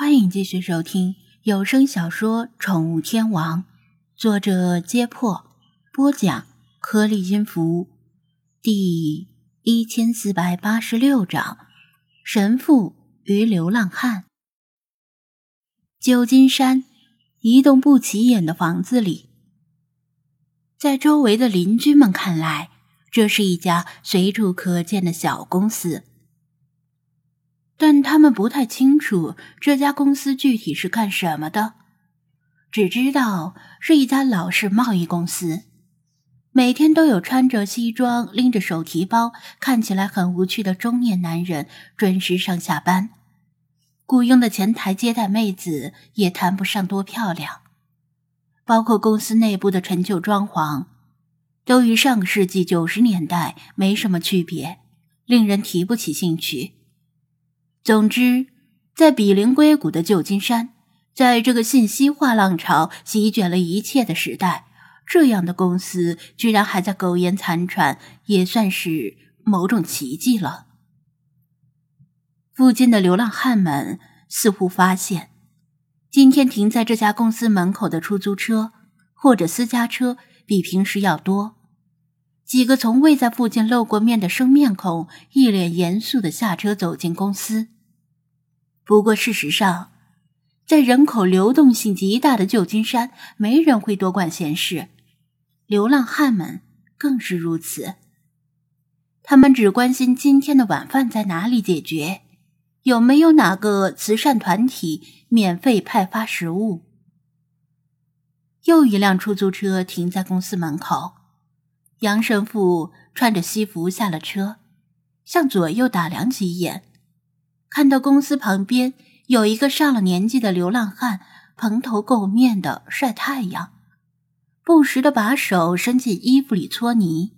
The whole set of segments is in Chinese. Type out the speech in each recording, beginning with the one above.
欢迎继续收听有声小说《宠物天王》，作者：揭破，播讲：颗粒音符，第一千四百八十六章：神父与流浪汉。旧金山一栋不起眼的房子里，在周围的邻居们看来，这是一家随处可见的小公司。但他们不太清楚这家公司具体是干什么的，只知道是一家老式贸易公司。每天都有穿着西装、拎着手提包、看起来很无趣的中年男人准时上下班。雇佣的前台接待妹子也谈不上多漂亮，包括公司内部的陈旧装潢，都与上个世纪九十年代没什么区别，令人提不起兴趣。总之，在比邻硅谷的旧金山，在这个信息化浪潮席卷了一切的时代，这样的公司居然还在苟延残喘，也算是某种奇迹了。附近的流浪汉们似乎发现，今天停在这家公司门口的出租车或者私家车比平时要多。几个从未在附近露过面的生面孔，一脸严肃的下车走进公司。不过，事实上，在人口流动性极大的旧金山，没人会多管闲事。流浪汉们更是如此。他们只关心今天的晚饭在哪里解决，有没有哪个慈善团体免费派发食物。又一辆出租车停在公司门口。杨神父穿着西服下了车，向左右打量几眼，看到公司旁边有一个上了年纪的流浪汉，蓬头垢面的晒太阳，不时的把手伸进衣服里搓泥。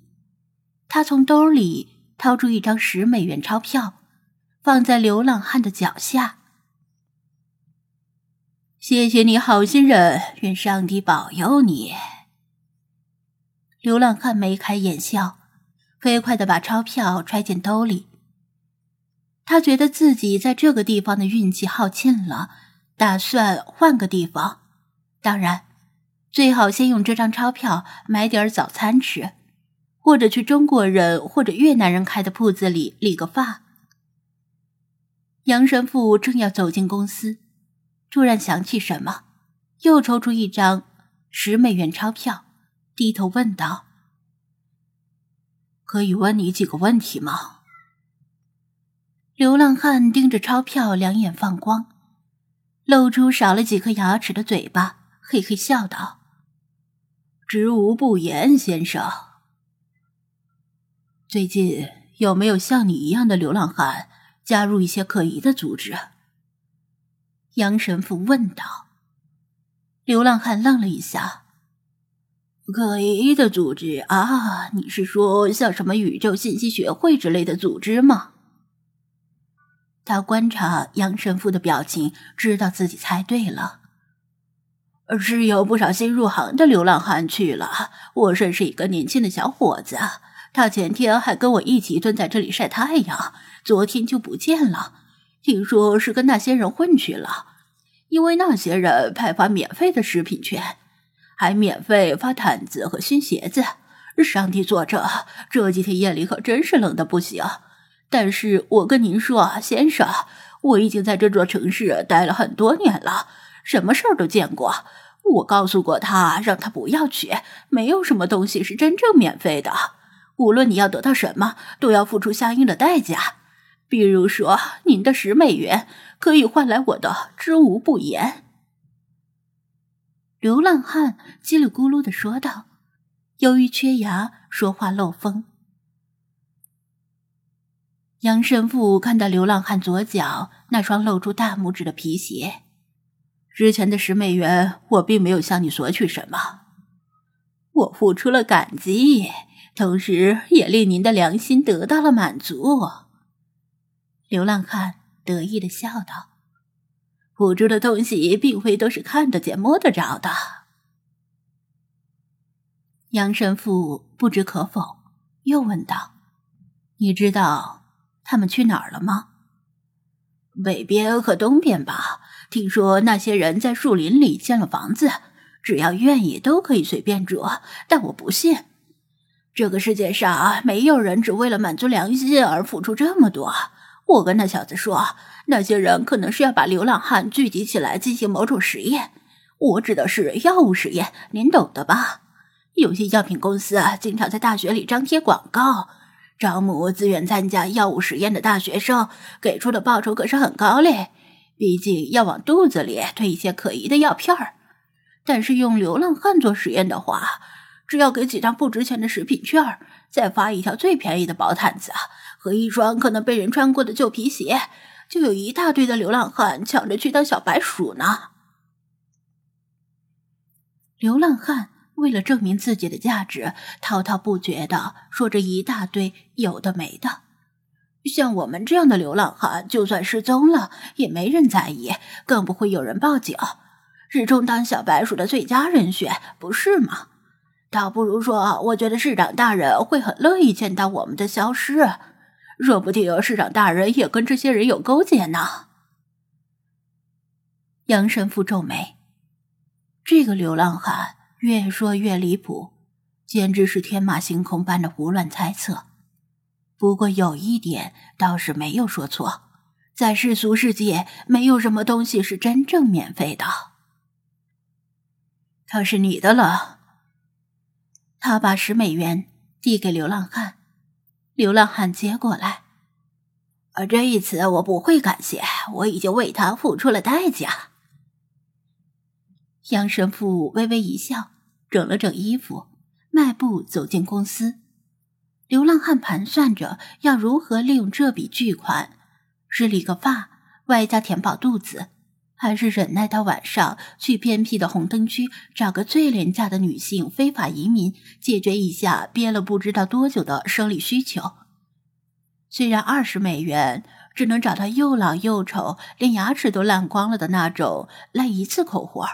他从兜里掏出一张十美元钞票，放在流浪汉的脚下。谢谢你好心人，愿上帝保佑你。流浪汉眉开眼笑，飞快的把钞票揣进兜里。他觉得自己在这个地方的运气耗尽了，打算换个地方。当然，最好先用这张钞票买点早餐吃，或者去中国人或者越南人开的铺子里理个发。杨神父正要走进公司，突然想起什么，又抽出一张十美元钞票。低头问道：“可以问你几个问题吗？”流浪汉盯着钞票，两眼放光，露出少了几颗牙齿的嘴巴，嘿嘿笑道：“知无不言，先生。最近有没有像你一样的流浪汉加入一些可疑的组织？”杨神父问道。流浪汉愣了一下。可疑的组织啊？你是说像什么宇宙信息学会之类的组织吗？他观察杨神父的表情，知道自己猜对了。是有不少新入行的流浪汉去了。我认识一个年轻的小伙子，他前天还跟我一起蹲在这里晒太阳，昨天就不见了。听说是跟那些人混去了，因为那些人派发免费的食品券。还免费发毯子和新鞋子，上帝作证，这几天夜里可真是冷的不行。但是我跟您说，先生，我已经在这座城市待了很多年了，什么事儿都见过。我告诉过他，让他不要去，没有什么东西是真正免费的。无论你要得到什么，都要付出相应的代价。比如说，您的十美元可以换来我的知无不言。流浪汉叽里咕噜的说道：“由于缺牙，说话漏风。”杨神父看到流浪汉左脚那双露出大拇指的皮鞋，之前的十美元我并没有向你索取什么，我付出了感激，同时也令您的良心得到了满足。”流浪汉得意的笑道。付出的东西并非都是看得见、摸得着的。杨神父不知可否，又问道：“你知道他们去哪儿了吗？北边和东边吧。听说那些人在树林里建了房子，只要愿意都可以随便住。但我不信，这个世界上没有人只为了满足良心而付出这么多。我跟那小子说，那些人可能是要把流浪汉聚集起来进行某种实验。我指的是药物实验，您懂的吧？有些药品公司啊，经常在大学里张贴广告，招募自愿参加药物实验的大学生，给出的报酬可是很高嘞。毕竟要往肚子里推一些可疑的药片儿。但是用流浪汉做实验的话，只要给几张不值钱的食品券，再发一条最便宜的薄毯子和一双可能被人穿过的旧皮鞋，就有一大堆的流浪汉抢着去当小白鼠呢。流浪汉为了证明自己的价值，滔滔不绝的说着一大堆有的没的。像我们这样的流浪汉，就算失踪了，也没人在意，更不会有人报警，是充当小白鼠的最佳人选，不是吗？倒不如说，我觉得市长大人会很乐意见到我们的消失，说不定市长大人也跟这些人有勾结呢。杨神父皱眉。这个流浪汉越说越离谱，简直是天马行空般的胡乱猜测。不过有一点倒是没有说错，在世俗世界，没有什么东西是真正免费的。他是你的了。他把十美元递给流浪汉，流浪汉接过来。而这一次我不会感谢，我已经为他付出了代价。杨神父微微一笑，整了整衣服，迈步走进公司。流浪汉盘算着要如何利用这笔巨款，是理个发，外加填饱肚子，还是忍耐到晚上去偏僻的红灯区找个最廉价的女性非法移民，解决一下憋了不知道多久的生理需求？虽然二十美元只能找到又老又丑、连牙齿都烂光了的那种来一次口活。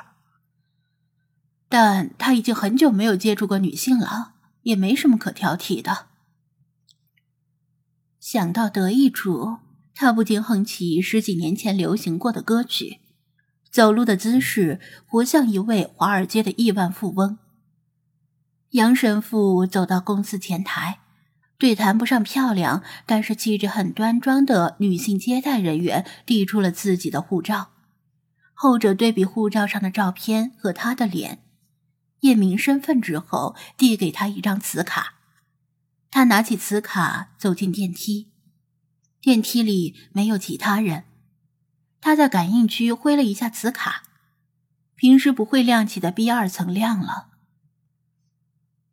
但他已经很久没有接触过女性了，也没什么可挑剔的。想到得意处，他不禁哼起十几年前流行过的歌曲，走路的姿势活像一位华尔街的亿万富翁。杨神父走到公司前台，对谈不上漂亮，但是气质很端庄的女性接待人员递出了自己的护照，后者对比护照上的照片和他的脸。验明身份之后，递给他一张磁卡。他拿起磁卡，走进电梯。电梯里没有其他人。他在感应区挥了一下磁卡，平时不会亮起的 B 二层亮了。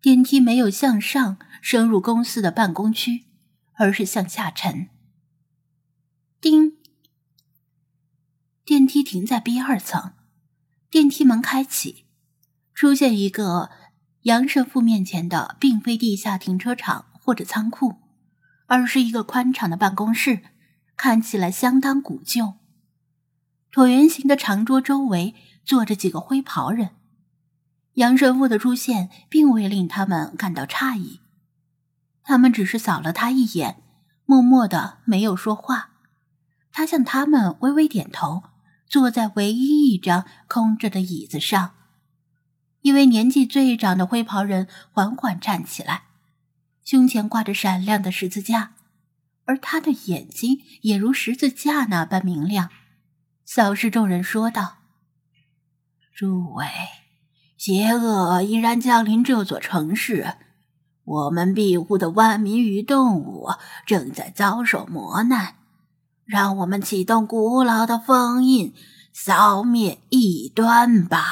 电梯没有向上升入公司的办公区，而是向下沉。叮！电梯停在 B 二层，电梯门开启。出现一个杨神父面前的，并非地下停车场或者仓库，而是一个宽敞的办公室，看起来相当古旧。椭圆形的长桌周围坐着几个灰袍人。杨神父的出现并未令他们感到诧异，他们只是扫了他一眼，默默的没有说话。他向他们微微点头，坐在唯一一张空着的椅子上。一位年纪最长的灰袍人缓缓站起来，胸前挂着闪亮的十字架，而他的眼睛也如十字架那般明亮。扫视众人说道：“诸位，邪恶已然降临这座城市，我们庇护的万民与动物正在遭受磨难。让我们启动古老的封印，扫灭异端吧。”